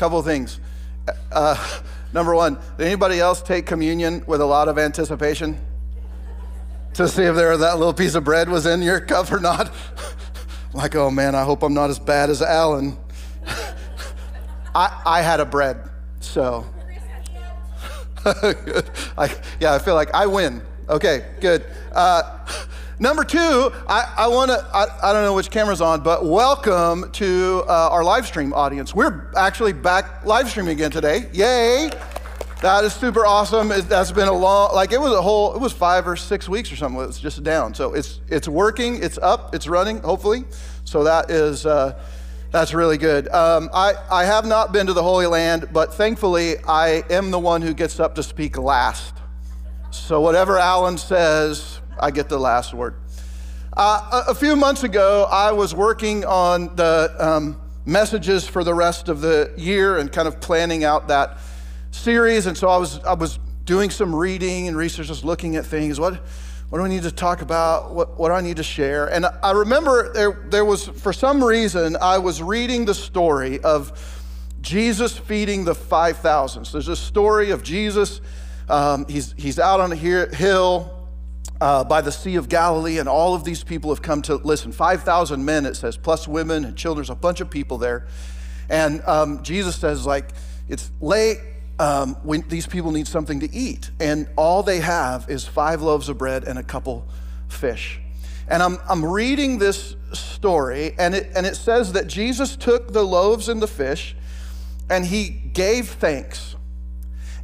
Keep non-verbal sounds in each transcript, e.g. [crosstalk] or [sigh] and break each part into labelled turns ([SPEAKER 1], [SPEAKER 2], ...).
[SPEAKER 1] couple of things. Uh, number one, did anybody else take communion with a lot of anticipation? to see if there that little piece of bread was in your cup or not. [laughs] like, oh man, I hope I'm not as bad as Alan. [laughs] I, I had a bread, so. [laughs] I, yeah, I feel like I win. Okay, good. Uh, number two, I, I want to, I, I, don't know which camera's on, but welcome to uh, our live stream audience. We're actually back live streaming again today. Yay! That is super awesome. It, that's been a long, like it was a whole, it was five or six weeks or something. It was just down. So it's it's working, it's up, it's running, hopefully. So that is, uh, that's really good. Um, I, I have not been to the Holy Land, but thankfully I am the one who gets up to speak last. So whatever Alan says, I get the last word. Uh, a, a, few months ago, I was working on the um, messages for the rest of the year and kind of planning out that series. And so I was, I was doing some reading and research, just looking at things. What, what do I need to talk about? What, what do I need to share? And I remember there, there was, for some reason, I was reading the story of Jesus feeding the 5,000. So there's a story of Jesus um, he's, he's out on a hill uh, by the Sea of Galilee, and all of these people have come to listen. 5,000 men, it says, plus women and children. A bunch of people there. And um, Jesus says, like, it's late. Um, when these people need something to eat. And all they have is five loaves of bread and a couple fish. And I'm, I'm reading this story, and it, and it says that Jesus took the loaves and the fish and he gave thanks.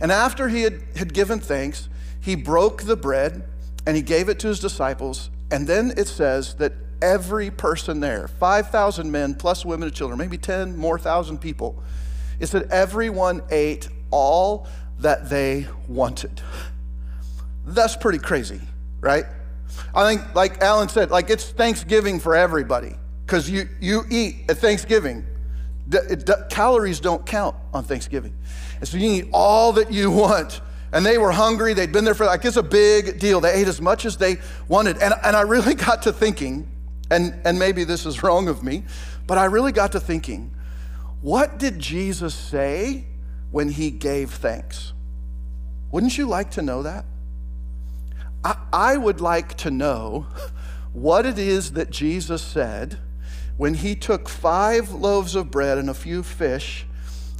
[SPEAKER 1] And after he had, had given thanks, he broke the bread and he gave it to his disciples. And then it says that every person there, 5,000 men plus women and children, maybe 10 more thousand people, it said everyone ate all that they wanted. That's pretty crazy, right? I think, like Alan said, like it's Thanksgiving for everybody because you, you eat at Thanksgiving. The, the, calories don't count on Thanksgiving. And so you eat all that you [laughs] want. And they were hungry. They'd been there for like, it's a big deal. They ate as much as they wanted. And, and I really [laughs] got to thinking, and, and maybe this is wrong of me, but I really got to thinking, what did Jesus say when he gave thanks? Wouldn't you like to know that? I, I would like to know [laughs] what it is that Jesus said when he took five loaves of bread and a few fish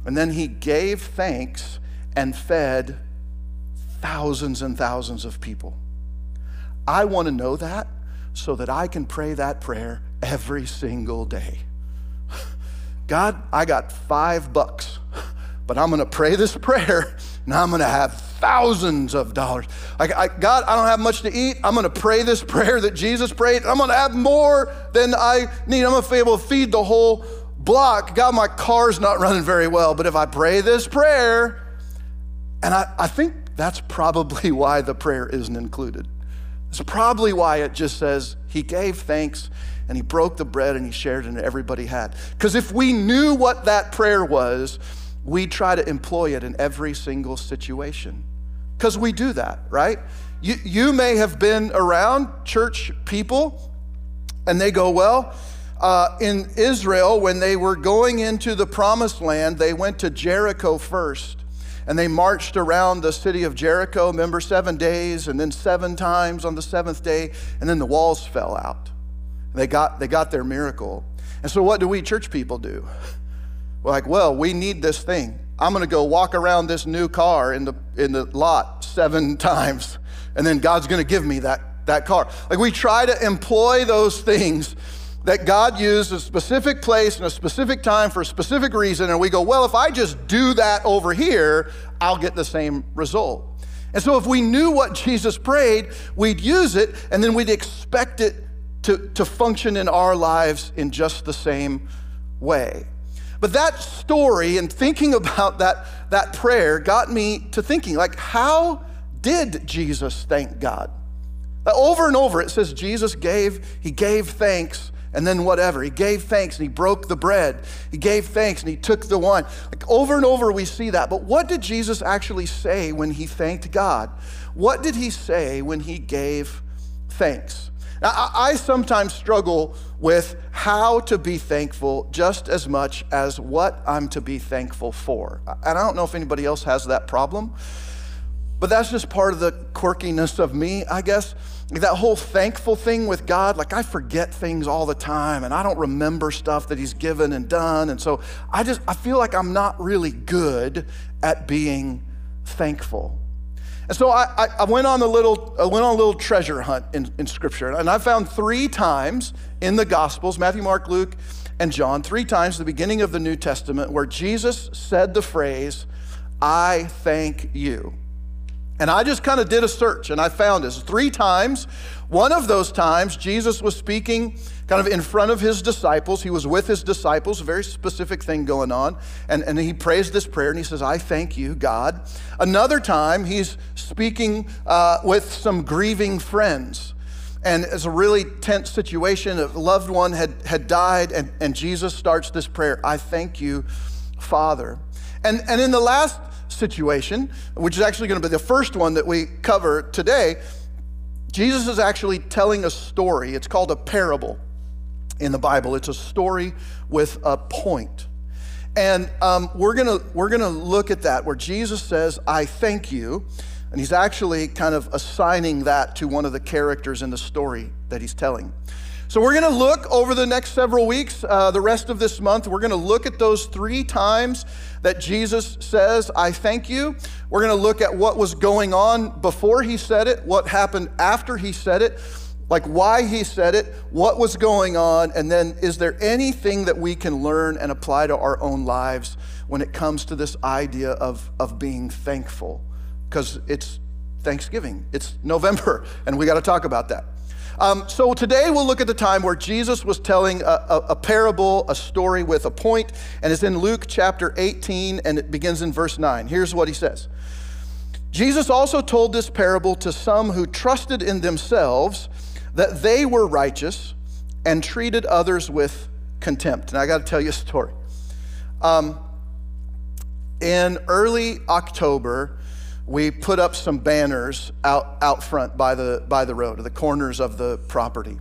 [SPEAKER 1] and then he gave thanks and fed thousands and thousands of people. I want to know that so that I can pray that prayer every single day. [laughs] God, I got five bucks, [laughs] but I'm going to pray this prayer [laughs] and I'm going to have thousands of dollars. I, I, God, I don't have much to eat. I'm going to pray this prayer that Jesus prayed. I'm going to have more than I need. I'm going to be able to feed the whole block, God, my car's not running very well, but if I pray this prayer, and I, I think that's probably [laughs] why the prayer isn't included. It's probably why it just says he gave thanks and he broke the bread and he shared it and everybody had. Because if we knew what that prayer was, we'd try to employ it in every single situation. Because we do that, right? You, you may have been around church people and they go, well, uh, in Israel, when they were going into the promised land, they went to Jericho first. And they marched around the city of Jericho, remember, seven days, and then seven times on the seventh day, and then the walls fell out. They got, they got their miracle. And so, what do we church people do? [laughs] We're like, well, we need this thing. I'm going to go walk around this new car in the, in the lot seven [laughs] times, and then God's going to give me that, that car. Like, we try to employ those things that God used a specific place and a specific time for a specific reason, and we go, well, if I just do that over here, I'll get the same result. And so if we knew what [laughs] Jesus prayed, we'd use it, and then we'd expect it to, to function in our lives in just the same way. But that story and thinking [laughs] about that, that prayer got me to thinking, like, how did Jesus thank God? Over and over it says Jesus gave, he gave thanks and then whatever. He gave thanks and he broke the bread. He gave thanks and he took the wine. Like over and over we see that. But what did Jesus actually say when he thanked God? What did he say when he gave thanks? I, I sometimes struggle with how to be thankful just as much as what I'm to be thankful for. And I don't know if anybody else has that problem, but that's just part of the quirkiness of me, I guess. That whole thankful thing with God, like I forget things all the time and I don't remember stuff that He's given and done. And so I just, I feel like I'm not really good at being thankful. And so I, I, went on a little, I went on a little treasure hunt in, in Scripture, and I found three times in the Gospels, Matthew, Mark, Luke, and John, three times the beginning of the New Testament, where Jesus said the phrase, I thank you. And I just kind of did a search and I found this three times. One of those times, Jesus was speaking kind of in front of his disciples. He was with his disciples, a very specific thing going on. And, and he prays this prayer and he says, I thank you, God. Another time, he's speaking uh, with some grieving friends. And it's a really tense situation. A loved one had, had died, and, and Jesus starts this prayer I thank you, Father. And, and in the last situation, which is actually going to be the first one that we cover today, Jesus is actually telling a story. It's called a parable in the Bible. It's a story with a point. And um, we're going we're gonna look at that where Jesus says, I thank you. And he's actually kind of assigning that to one of the characters in the story that he's telling. So, we're going to look over the next several weeks, uh, the rest of this month, we're going to look at those three times that Jesus says, I thank you. We're going to look at what was going on before he said it, what happened after he said it, like why he said it, what was going on, and then is there anything that we can learn and apply to our own lives when it comes to this idea of, of being thankful? Because it's Thanksgiving, it's November, [laughs] and we got to talk about that. Um, so today we'll look at the time where Jesus was telling a, a, a, parable, a story with a point, and it's in Luke chapter 18, and it begins in verse 9. Here's what he says Jesus also told this parable to some who trusted in themselves that they were righteous and treated others with contempt. And I got to tell you a story. Um, in early October, we put up some banners out, out front by the, by the road, the corners of the property.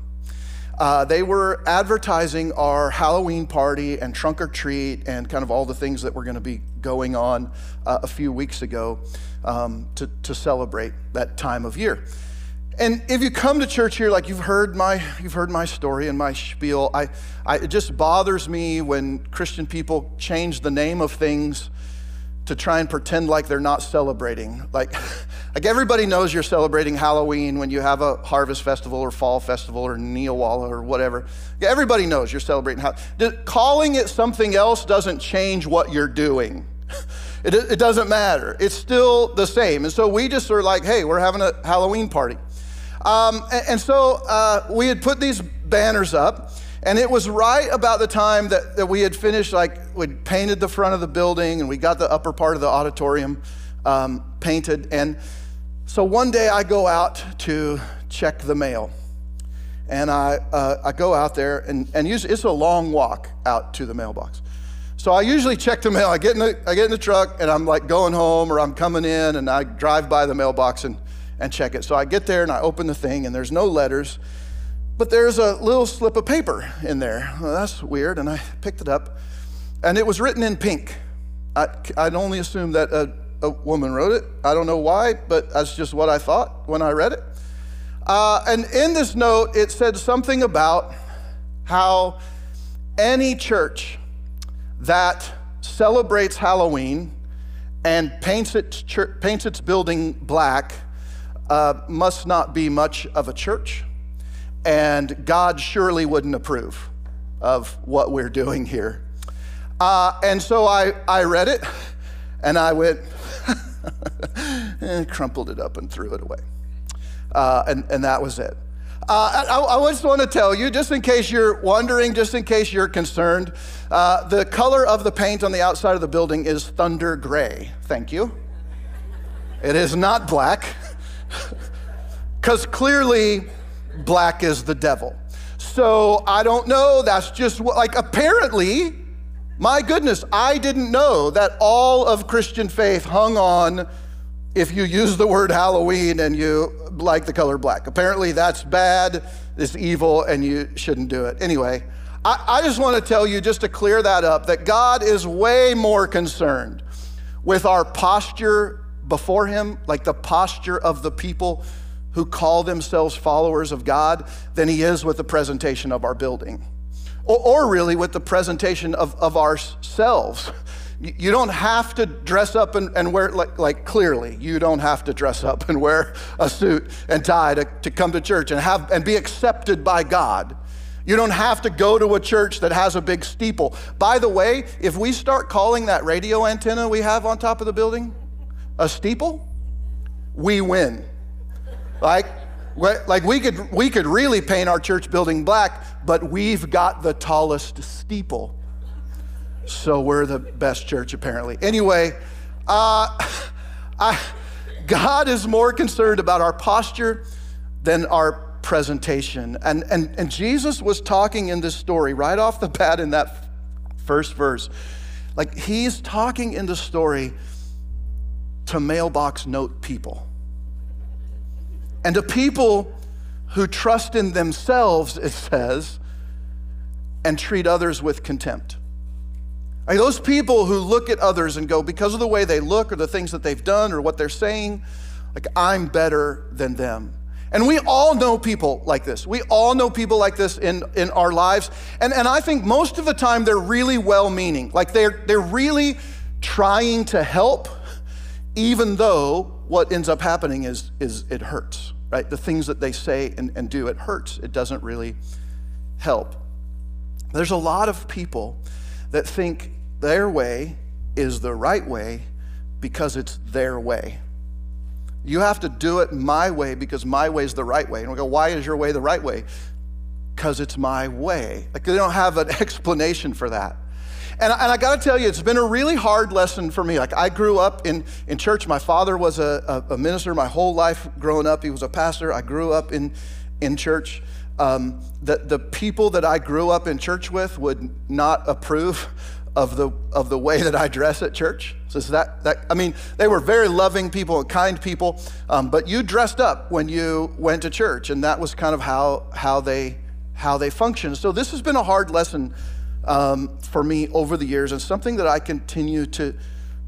[SPEAKER 1] Uh, they were advertising our Halloween party and trunk or treat and kind of all the things that were going to be going on uh, a few weeks ago um, to, to celebrate that time of year. And if you come to church here, like you've heard my, you've heard my story and my spiel, I, I, it just bothers me when Christian people change the name of things to try and pretend like they're not celebrating. Like, [laughs] like everybody knows you're celebrating Halloween when you have a harvest festival or fall festival or Neowalla or whatever. Everybody knows you're celebrating. Halloween. Calling it something else doesn't change what you're doing. [laughs] It, it doesn't matter. It's still the same. And so we just are like, hey, we're having a Halloween party. Um, and, and, so uh, we had put these banners up, and it was right about the time that, that we had finished, like, we'd painted the front of the building and we got the upper part of the auditorium um, painted. And so one day I go out to check the mail. And I, uh, I go out there, and, and usually it's a long walk out to the mailbox. So I usually check the mail. I get, in the, I get in the truck, and I'm like going home or I'm coming in, and I drive by the mailbox, and and check it. So I get there and I open the thing, and there's no letters, but there's a little slip of paper in there. Well, that's weird. And I picked it up, and it was written in pink. I, I'd only assumed that a, a woman wrote it. I don't know why, but that's just what I thought when I read it. Uh, and in this note, it said something about how any church that celebrates Halloween and paints its, church, paints its building black uh, must not be much of a church, and God surely wouldn't approve of what we're doing here. Uh, and so I, I read it, and I went, [laughs] and crumpled it up and threw it away. Uh, and, and that was it. Uh, I, I, just want to tell you, just in case you're wondering, just in case you're concerned, uh, the color of the paint on the outside of the building is thunder gray. Thank you. It is not black. [laughs] Because clearly, black is the devil. So I don't know. That's just what, like, apparently, my goodness, I didn't know that all of Christian faith hung on if you use the word Halloween and you like the color black. Apparently, that's bad, it's evil, and you shouldn't do it. Anyway, I, I just want to tell you, just to clear that up, that God is way more concerned with our posture before Him, like the posture of the people who call themselves followers of God, than He is with the presentation of our building, or, or really with the presentation of, of ourselves. You don't have to dress up and, and wear, like, like, clearly, you don't have to dress up and wear a suit and tie to, to come to church and, have, and be accepted by God. You don't have to go to a church that has a big steeple. By the way, if we start calling that radio antenna we have on top of the building a steeple, we win. Like, like we could, we could really paint our church building black, but we've got the tallest steeple so we're the best church, apparently. Anyway, uh, [laughs] I, God is more concerned about our posture than our presentation. And, and, and Jesus was talking in this story right off the bat in that first verse. Like he's talking in the story to mailbox note people and to people who trust in themselves, it says, and treat others with contempt. Are those people who look at others and go, because of the way they look or the things that they've done or what they're saying, like, I'm better than them. And we all know people like this. We all know people like this in, in our lives. And, and I think most of the time they're really well meaning. Like they're, they're really trying to help, even though what ends up happening is, is it hurts, right? The things that they say and, and do, it hurts. It doesn't really help. There's a lot of people that think their way is the right way because it's their way. You have to do it my way because my way is the right way. And we go, why is your way the right way? Because it's my way. Like they don't have an [laughs] explanation for that. And, and I got to tell you, it's been a really hard lesson for me. Like I grew up in, in church. My father was a, a, a minister my whole life growing up. He was a pastor. I grew up in, in church um, the, the people that I grew up in church with would not approve of the, of the way that I dress at church. So that, that, I mean, they were very loving people and kind people, um, but you dressed up when you went to church, and that was kind of how, how, they, how they functioned. So this has been a hard lesson um, for me over the years, and something that I continue to,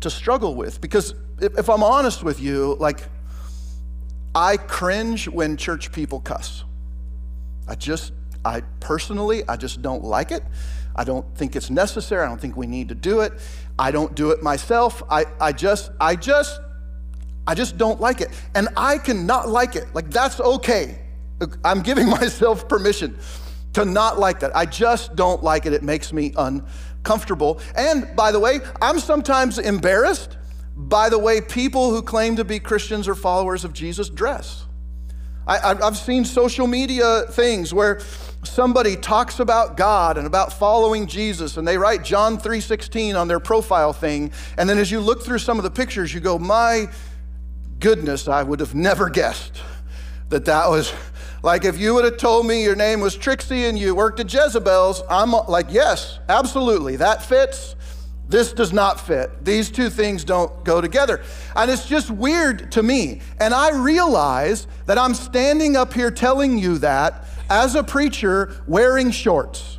[SPEAKER 1] to struggle with. Because if, if I'm honest with you, like, I cringe when church people cuss. I just, I personally, I just don't like it. I don't think it's necessary. I don't think we need to do it. I don't do it myself. I, I just, I just, I just don't like it. And I cannot like it. Like, that's okay. I'm giving [laughs] myself permission to not like that. I just don't like it. It makes me uncomfortable. And by the way, I'm sometimes embarrassed by the way people who claim to be Christians or followers of Jesus dress. I, have seen social media things where somebody talks about God and about following Jesus and they write John 3:16 on their profile thing and then as you look through some of the pictures you go my goodness I would have never guessed that that was like if you would have told me your name was Trixie and you worked at Jezebel's I'm like yes absolutely that fits this does not fit. These two things don't go together. And it's just weird to me. And I realize that I'm standing up here telling you that as a preacher wearing shorts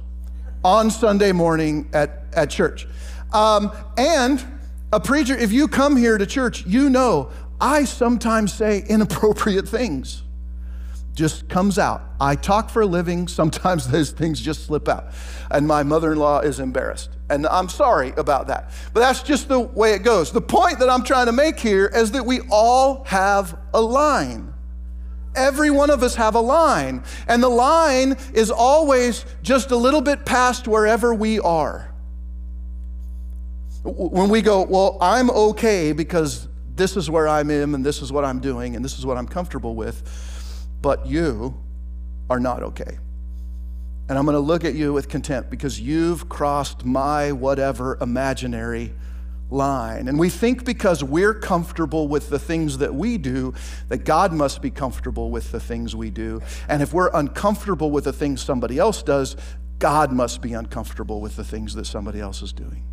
[SPEAKER 1] on Sunday morning at, at church. Um, and a preacher, if you come here to church, you know I sometimes say inappropriate things just comes out. I talk for a living. [laughs] Sometimes those things just slip out. And my mother in law is embarrassed. And I'm sorry about that. But that's just the way it goes. The point that I'm trying to make here is that we all have a line. Every one of us have a line. And the line is always just a little bit past wherever we are. When we go, well, I'm okay because this is where I'm in and this is what I'm doing and this is what I'm comfortable with but you are not okay. And I'm going to look at you with contempt because you've crossed my whatever imaginary line. And we think because we're comfortable with the things that we do, that God must be comfortable with the things we do. And if we're uncomfortable with the things somebody else does, God must be uncomfortable with the things that somebody else is doing.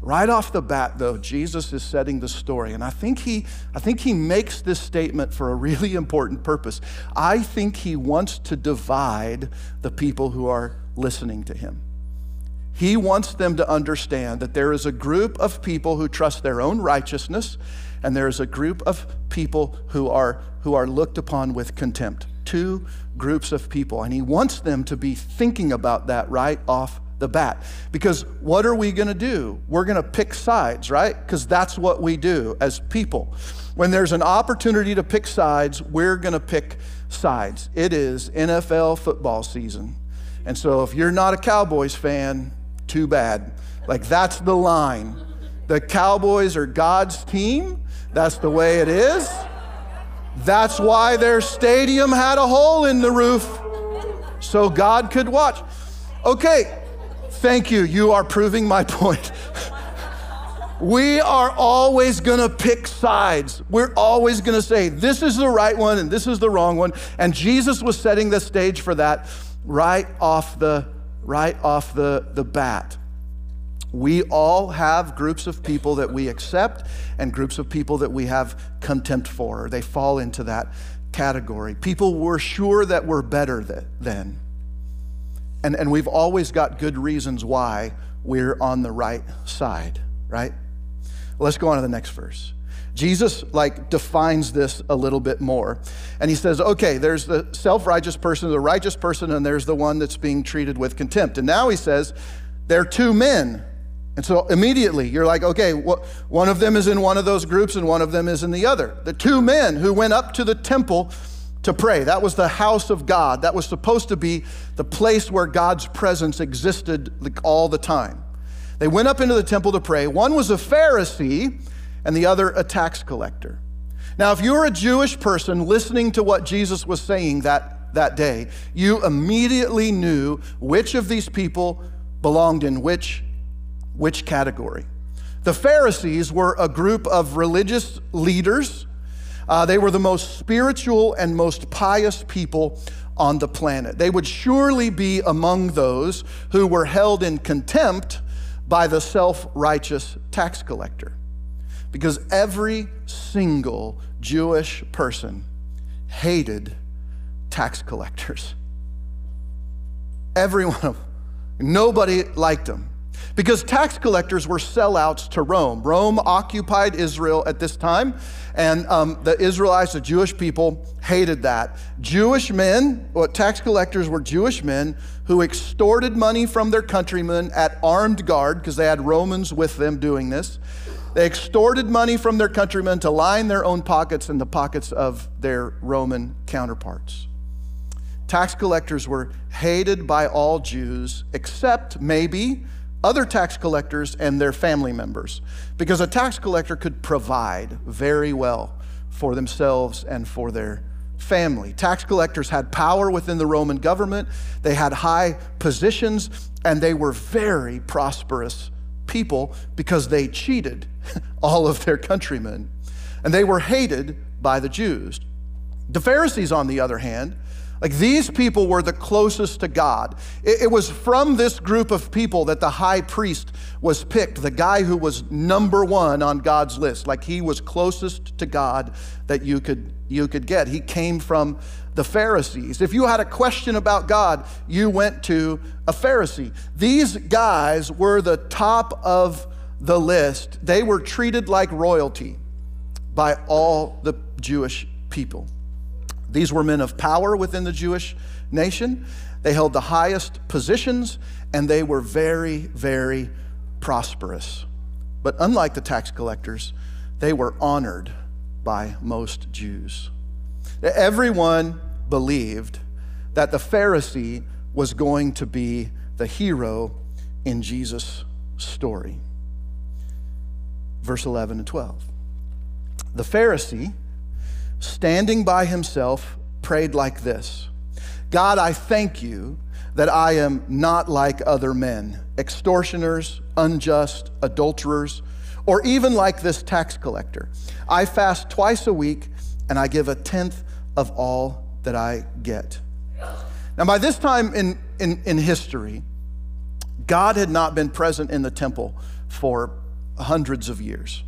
[SPEAKER 1] Right off the bat, though, Jesus is setting the story. And I think, he, I think he makes this statement for a really [laughs] important purpose. I think he wants to divide the people who are listening to him. He wants them to understand that there is a group of people who trust their own righteousness, and there is a group of people who are, who are looked upon with contempt. Two groups of people. And he wants them to be thinking about that right off the bat. Because what are we going to do? We're going to pick sides, right? Because that's what we do as people. When there's an opportunity to pick sides, we're going to pick sides. It is NFL football season. And so if you're not a Cowboys fan, too bad. Like that's the line. The Cowboys are God's team. That's the way it is. That's why their stadium had a hole in the roof so God could watch. Okay, Thank you. You are proving my point. we are always going to pick sides. We're always going to say, this is the right one and this is the wrong one. And Jesus was setting the stage for that right off the, right off the, the bat. We all have groups of people that we accept and groups of people that we have contempt for. They fall into that category. People we're sure that we're better than. And, and we've always got good reasons why we're on the right side, right? Let's go on to the next verse. Jesus like defines this a little bit more. And he says, okay, there's the self-righteous person, the righteous person, and there's the one that's being treated with contempt. And now he says, there are two men. And so immediately you're like, okay, one of them is in one of those groups and one of them is in the other. The two men who went up to the temple to pray. That was the house of God. That was supposed to be the place where God's presence existed all the time. They went up into the temple to pray. One was a Pharisee and the other a tax collector. Now, if you were a Jewish person listening to what Jesus was saying that, that day, you immediately knew which of these people belonged in which, which category. The Pharisees were a group of religious leaders uh, they were the most spiritual and most pious people on the planet. They would surely be among those who were held in contempt by the self righteous tax collector. Because every single Jewish person hated tax collectors. Every one of them. Nobody liked them because tax collectors were sellouts to Rome. Rome occupied Israel at this time, and um, the Israelites, the Jewish people, hated that. Jewish men, what tax collectors were Jewish men who extorted money from their countrymen at armed guard, because they had Romans with them doing this. They extorted money from their countrymen to line their own pockets and the pockets of their Roman counterparts. Tax collectors were hated by all Jews, except maybe other tax collectors and their family members because a tax collector could provide very well for themselves and for their family. Tax collectors had power within the Roman government, they had high positions, and they were very prosperous people because they cheated [laughs] all of their countrymen. And they were hated by the Jews. The Pharisees, on the other hand, like these people were the closest to God. It, it, was from this group of people that the high priest was picked, the guy who was number one on God's list. Like he was closest to God that you could, you could get. He came from the Pharisees. If you had a question about God, you went to a Pharisee. These guys were the top of the list. They were treated like royalty by all the Jewish people. These were men of power within the Jewish nation. They held the highest positions and they were very, very prosperous. But unlike the tax collectors, they were honored by most Jews. Everyone believed that the Pharisee was going to be the hero in Jesus' story. Verse 11 and 12. The Pharisee, standing by himself, prayed like this God, I thank you that I am not like other men, extortioners, unjust, adulterers, or even like this tax collector. I fast twice a week and I give a tenth of all that I get. Now, by this time in, in, in history, God had not been present in the temple for hundreds of years.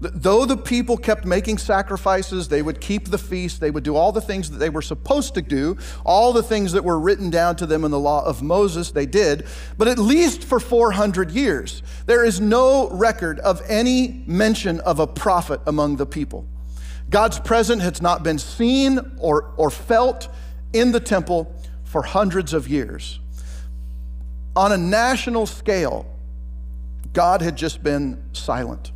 [SPEAKER 1] Though the people kept making sacrifices, they would keep the feast, they would do all the things that they were supposed to do, all the things that were written down to them in the law of Moses, they did. But at least for 400 years, there is no record of any mention of a prophet among the people. God's presence has not been seen or, or felt in the temple for hundreds of years. On a national scale, God had just been silent.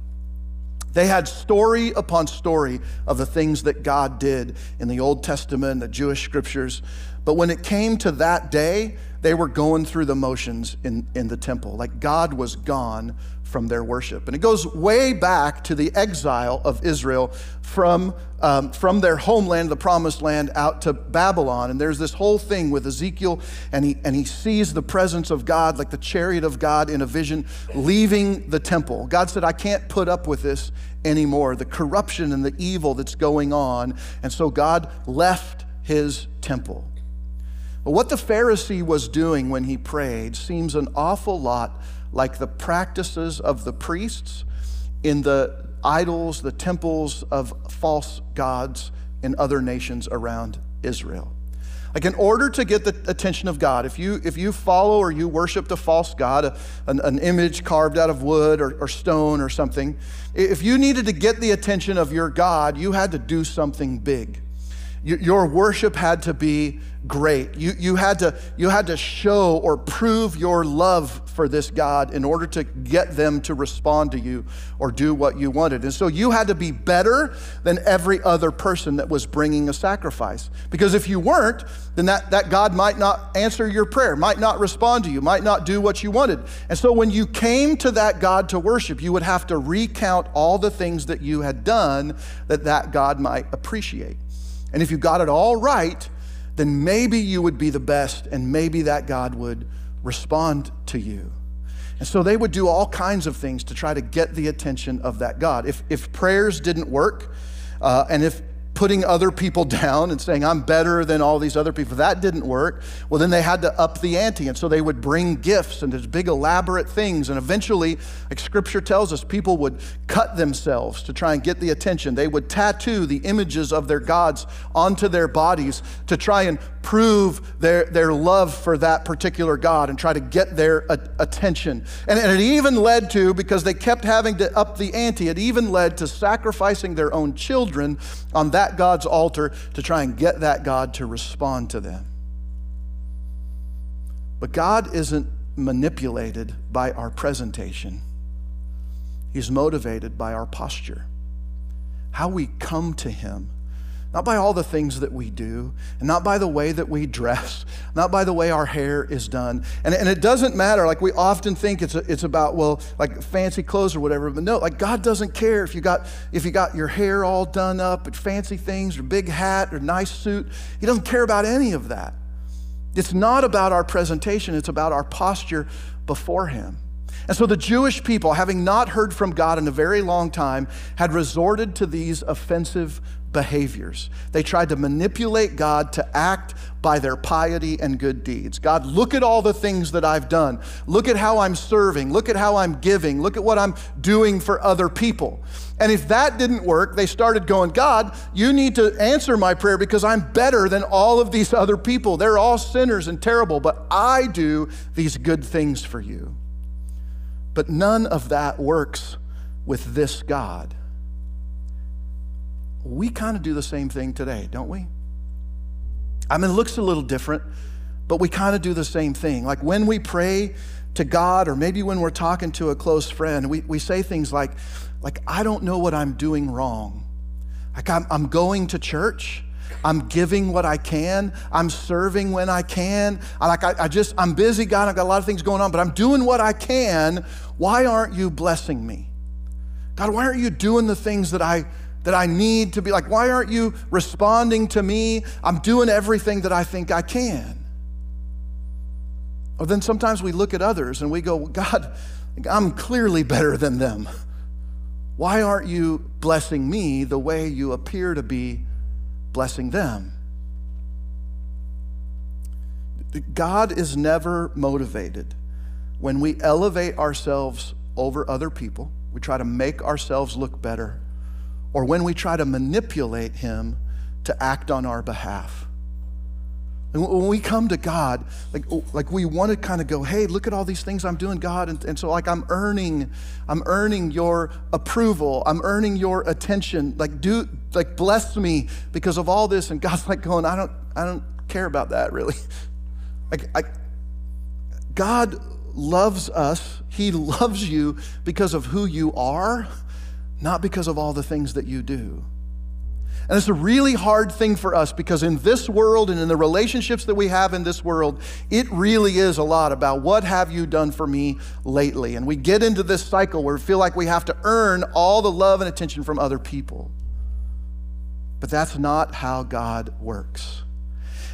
[SPEAKER 1] They had story upon story of the things that God did in the Old Testament, the Jewish scriptures. But when it came to that day, they were going through the motions in, in the temple. Like God was gone from their worship. And it goes way back to the exile of Israel from, um, from their homeland, the promised land, out to Babylon. And there's this whole thing with Ezekiel, and he, and he sees the presence of God, like the chariot of God in a vision, leaving the temple. God said, I can't put up with this anymore, the corruption and the evil that's going on. And so God left his temple. But what the Pharisee was doing when he prayed seems an awful lot like the practices of the priests in the idols, the temples of false gods in other nations around Israel. Like, in order to get the attention of God, if you, if you follow or you worship a false God, a, an, an, image carved out of wood or, or stone or something, if you needed to get the attention of your God, you had to do something big. Your worship had to be great. You, you, had to, you had to show or prove your love for this God in order to get them to respond to you or do what you wanted. And so you had to be better than every other person that was bringing a sacrifice. Because if you weren't, then that, that God might not answer your prayer, might not respond to you, might not do what you wanted. And so when you came to that God to worship, you would have to recount all the things that you had done that that God might appreciate. And if you got it all right, then maybe you would be the best and maybe that God would respond to you. And so they would do all kinds of things to try to get the attention of that God. If, if prayers didn't work, uh, and if putting other people [laughs] down and saying, I'm better than all these other people. That didn't work. Well, then they had to up the ante. And so they would bring gifts and these big elaborate things. And eventually, like scripture tells us, people would cut themselves to try and get the attention. They would tattoo the images of their gods onto their bodies to try and prove their, their love for that particular God and try to get their attention. And, and it even led to, because they kept having to up the ante, it even led to sacrificing their own children on that God's altar to try and get that God to respond to them. But God isn't manipulated by our presentation, He's motivated by our posture, how we come to Him not by all the things that we do, and not by the way that we dress, not by the way our hair is done. And, and it doesn't matter, like we often think it's, a, it's about, well, like fancy clothes or whatever, but no, like God doesn't care if you got, if you got your hair all done up and fancy things or big hat or nice suit. He doesn't care about any of that. It's not about our presentation, it's about our posture before Him. And so the Jewish people, having not heard from God in a very long time, had resorted to these offensive behaviors. They tried to manipulate God to act by their piety and good deeds. God, look at all the things that I've done. Look at how I'm serving. Look at how I'm giving. Look at what I'm doing for other people. And if that didn't work, they started going, God, you need to answer my prayer because I'm better than all of these other people. They're all sinners and terrible, but I do these good things for you. But none of that works with this God. We kind of do the same thing today, don't we? I mean, it looks a little different, but we kind of do the same thing. Like when we pray to God, or maybe when we're talking to a close friend, we, we say things like, like, I don't know what I'm doing wrong. Like I'm, I'm going to church. I'm giving what I can. I'm serving when I can. I, like I, I just, I'm busy, God. I've got a lot of things going on, but I'm doing what I can. Why aren't you blessing me? God, why aren't you doing the things that I that I need to be like, why aren't you responding to me? I'm doing everything that I think I can. Or then sometimes we look at others and we go, God, I'm clearly better than them. Why aren't you blessing me the way you appear to be blessing them? God is never motivated when we elevate ourselves over other people we try to make ourselves look better, or when we try to manipulate Him to act on our behalf. And when we come to God, like, oh, like we want to kind of go, hey, look at all these things I'm doing, God. And, and so like I'm earning, I'm earning your approval. I'm earning your attention. Like do like bless me because of all this. And God's [laughs] like going, I don't, I don't care about that really. [laughs] Like I, God loves us. He [laughs] loves you because of who you are, not because of all the things that you do. And it's a really hard thing for us because in this world and in the relationships that we have in this world, it really is a lot about what have you done for me lately. And we get into this cycle where we feel like we have to earn all the love and attention from other people. But that's not how God works.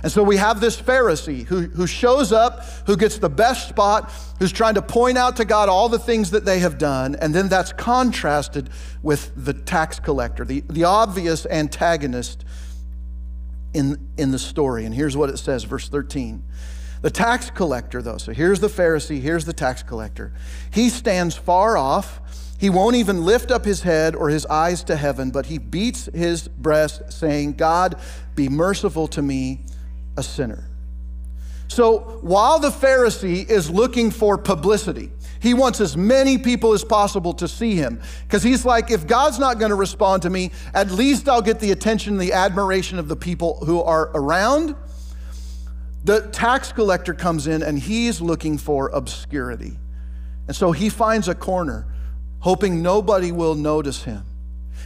[SPEAKER 1] And so we have this Pharisee who, who shows up, who gets the best spot, who's trying to point out to God all the things that they have done. And then that's contrasted with the tax collector, the, the obvious antagonist in, in the story. And here's what it says, verse 13. The tax collector, though, so here's the Pharisee, here's the tax collector. He stands far off. He won't even lift up his head or his eyes to heaven, but he beats his breast, saying, God, be merciful to me, a sinner. So while the Pharisee is looking for publicity, he wants as many people as possible to see him. Because he's like, if God's not going to respond to me, at least I'll get the attention, the admiration of the people who are around. The tax collector comes in and he's looking for obscurity. And so he finds a corner, hoping nobody will notice him.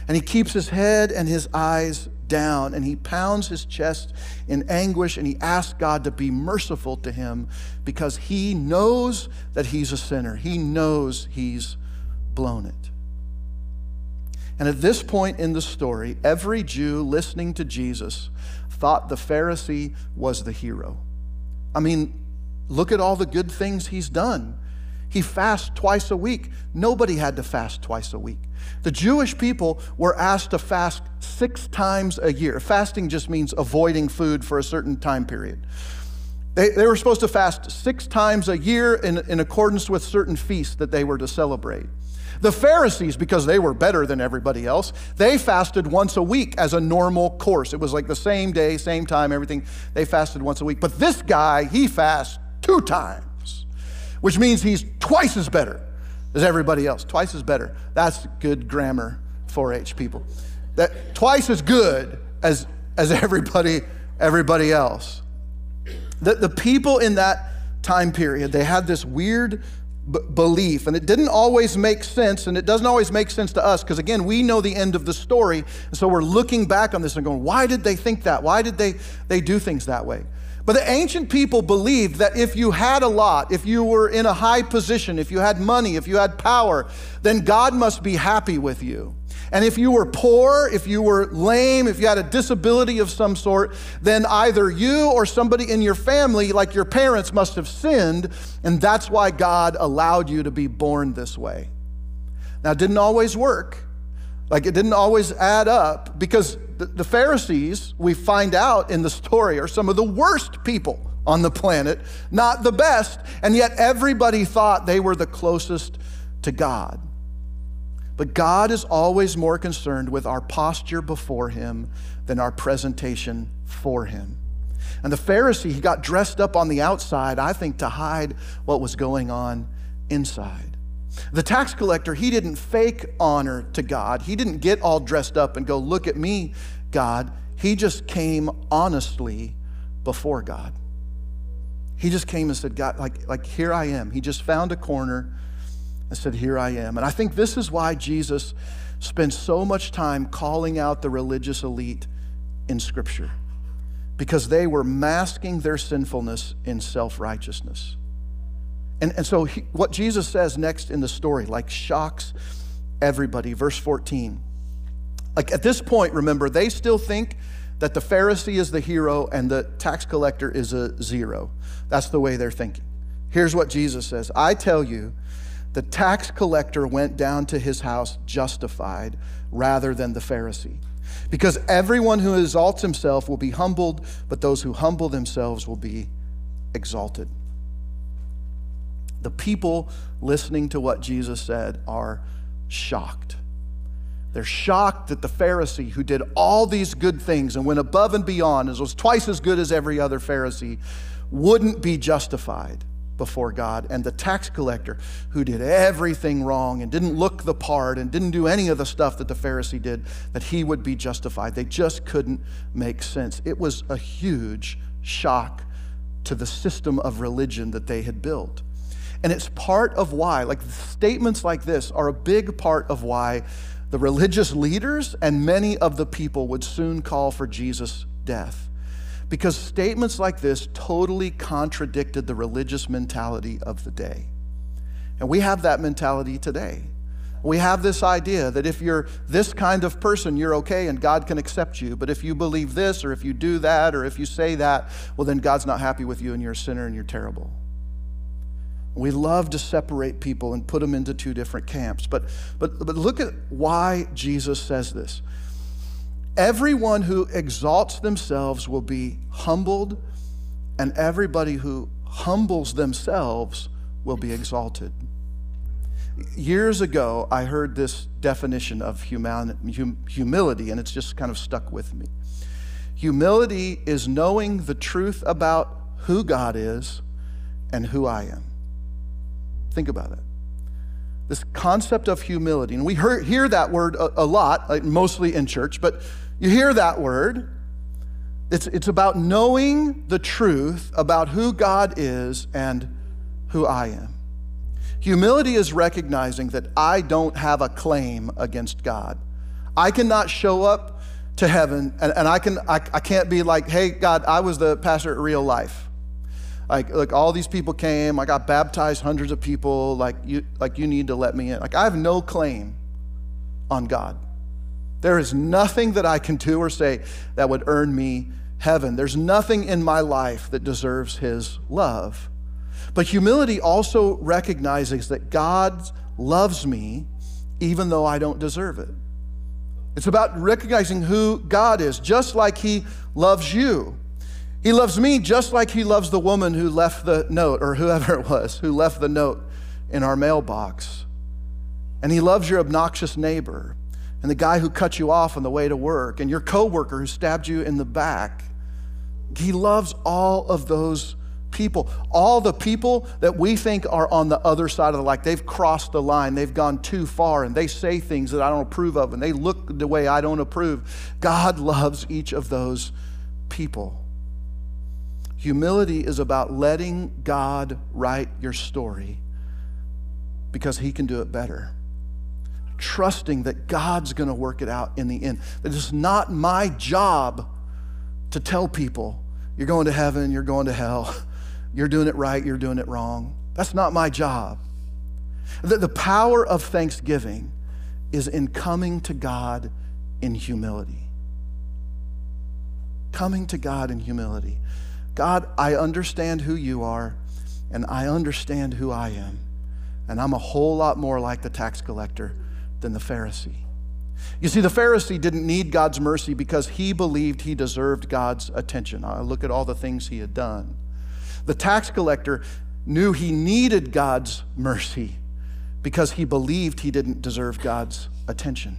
[SPEAKER 1] And he keeps his head and his eyes down and he pounds his chest in anguish and he asks God to be merciful to him because he knows that he's a sinner. He knows he's blown it. And at this point in the story, every Jew listening to Jesus thought the Pharisee was the hero. I mean, look at all the good things he's done. He fasts twice a week. Nobody had to fast twice a week. The Jewish people were asked to fast six times a year. Fasting just means avoiding food for a certain time period. They, they were supposed to fast six times a year in, in accordance with certain feasts that they were to celebrate. The Pharisees, because they were better than everybody else, they fasted once a week as a normal course. It was like the same day, same time, everything. They fasted once a week. But this guy, he fasts two times which means he's twice as better as everybody else. Twice as better. That's good grammar, 4 H people. That twice as good as, as everybody, everybody else. The, the people in that time period, they had this weird b- belief, and it didn't always make sense, and it doesn't always make sense to us, because again, we know the end of the story, and so we're looking back on this and going, why did they think that? Why did they, they do things that way? But the ancient people believed that if you had a lot, if you were in a high position, if you had money, if you had power, then God must be happy with you. And if you were poor, if you were lame, if you had a disability of some sort, then either you or somebody in your family, like your parents, must have sinned, and that's why God allowed you to be born this way. Now, it didn't always work. Like it didn't always add up because the, Pharisees, we find out in the story, are some of the worst people on the planet, not the best, and yet everybody thought they were the closest to God. But God is always more concerned with our posture before Him than our presentation for Him. And the Pharisee, he got dressed up on the outside, I think, to hide what was going on inside. The tax collector, he didn't fake honor to God. He didn't get all dressed up and go, Look at me, God. He just came honestly before God. He just came and said, God, like, like here I am. He just found a corner and said, Here I am. And I think this is why Jesus spends so much time calling out the religious elite in Scripture, because they were masking their sinfulness in self righteousness. And, and so, he, what Jesus says next in the story, like, shocks everybody. Verse 14. Like, at this point, remember, they still think that the Pharisee is the hero and the tax collector is a zero. That's the way they're thinking. Here's what Jesus says I tell you, the tax collector went down to his house justified rather than the Pharisee. Because everyone who exalts himself will be humbled, but those who humble themselves will be exalted. The people listening to what Jesus said are shocked. They're shocked that the Pharisee, who did all these good things and went above and beyond, and was twice as good as every other Pharisee, wouldn't be justified before God. And the tax collector, who did everything wrong and didn't look the part and didn't do any of the stuff that the Pharisee did, that he would be justified. They just couldn't make sense. It was a huge shock to the system of religion that they had built. And it's part of why, like statements like this are a big part of why the religious leaders and many of the people would soon call for Jesus' death. Because statements like this totally contradicted the religious mentality of the day. And we have that mentality today. We have this idea that if you're this kind of person, you're okay and God can accept you. But if you believe this, or if you do that, or if you say that, well, then God's not happy with you and you're a sinner and you're terrible. We love to separate people and put them into two different camps. But, but, but look at why Jesus says this. Everyone who exalts themselves will be humbled, and everybody who humbles themselves will be exalted. Years ago, I heard this definition of human, humility, and it's just kind of stuck with me. Humility is knowing the truth about who God is and who I am. Think about it. This concept of humility, and we hear, hear that word a, a lot, like mostly in church, but you hear that word. It's, it's about knowing the truth about who God is and who I am. Humility is recognizing that I don't have a claim against God. I cannot show up to heaven and, and I, can, I, I can't be like, hey, God, I was the pastor at real life like like all these people came. I got baptized hundreds of people. Like you like you need to let me in. Like i have no claim on god. There is nothing that i can do or say that would earn me heaven. There's nothing in my life that deserves his love. But humility also recognizes that god loves me even though i don't deserve it. It's about recognizing who god is just like he loves you he loves me just like he loves the woman who left the note, or whoever it was who left the note in our mailbox. And he loves your obnoxious neighbor, and the guy who cut you off on the way to work, and your coworker who stabbed you in the back. He loves all of those people. All the people that we think are on the other side of the like they've crossed the line, they've gone too far, and they say things that I don't approve of, and they look the way I don't approve. God loves each of those people. Humility is about letting God write your story because He can do it better. Trusting that God's going to work it out in the end. That it's not my job to tell people you're going to heaven, you're going to hell, [laughs] you're doing it right, you're doing it wrong. That's not my job. The, the power of thanksgiving is in coming to God in humility. Coming to God in humility. God, I understand who you are, and I understand who I am. And I'm a whole lot more like the tax collector than the Pharisee. You see, the Pharisee didn't need God's mercy because he believed he deserved God's attention. I look at all the things he had done. The tax collector knew he needed God's mercy because he believed he didn't deserve God's attention.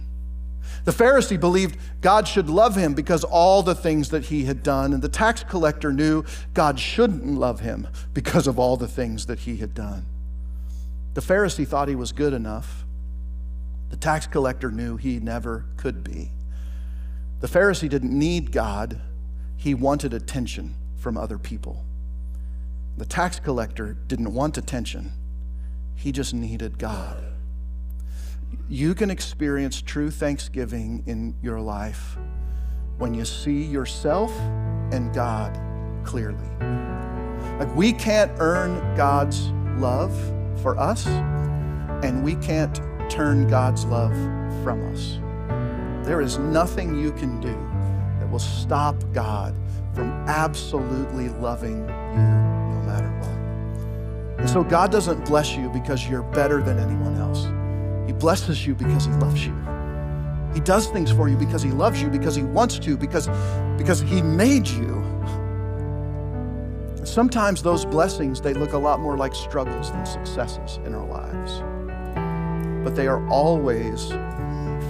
[SPEAKER 1] The Pharisee believed God should love him because all the things that he had done, and the tax collector knew God shouldn't love him because of all the things that he had done. The Pharisee thought he was good enough. The tax collector knew he never could be. The Pharisee didn't need God, he wanted attention from other people. The tax collector didn't want attention, he just needed God you can experience true thanksgiving in your life when you see yourself and God clearly. Like we can't earn God's love for us, and we can't turn God's love from us. There is nothing you can do that will stop God from absolutely loving you no matter what. And so God doesn't bless you because you're better than anyone else. Blesses you because He loves you. He does things for you because He loves you, because He wants to, because, because He made you. Sometimes those blessings, they look a lot more like struggles than successes in our lives. but they are always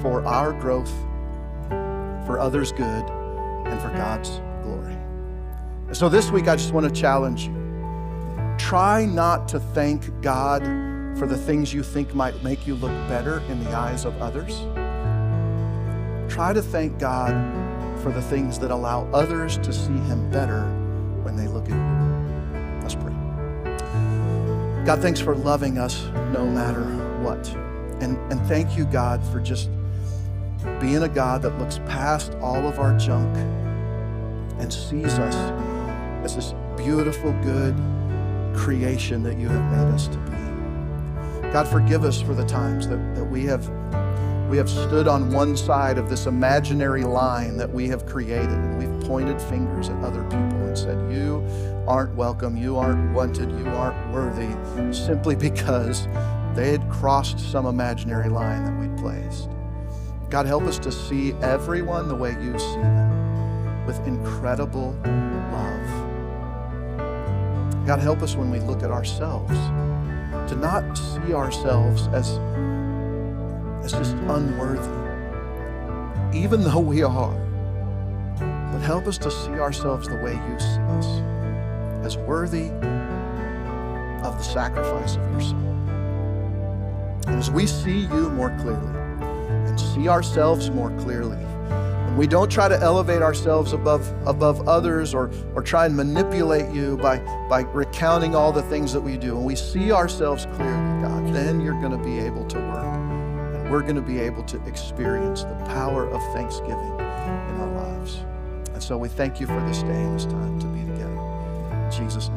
[SPEAKER 1] for our growth, for others' good, and for God's glory. So this week, I just want to challenge you. Try not to thank God for the things you think might make you look better in the eyes of others. Try to thank God for the things that allow others to see Him better when they look at you. Let's pray. God, thanks for loving us no matter what. And, and thank you, God, for just being a God that looks past all of our junk and sees us as this beautiful, good creation that you have made us to be. God, forgive us for the times that, that we have we have stood on one side of this imaginary line that we have created and we've pointed fingers at other people and said, You aren't welcome, you aren't wanted, you aren't worthy, simply because they had crossed some imaginary line that we'd placed. God, help us to see everyone the way you see them with incredible love. God, help us when we look at ourselves to not see ourselves as, as just unworthy, even though we are. But help us to see ourselves the way you see us, as worthy of the sacrifice of your Son. And as we see you more clearly and see ourselves more clearly, we don't try to elevate ourselves above, above others or, or try and manipulate you by, by recounting all the things that we do. And we see ourselves clearly, God, then you're going to be able to work. And we're going to be able to experience the power of thanksgiving in our lives. And so we thank you for this day and this time to be together. In Jesus' name.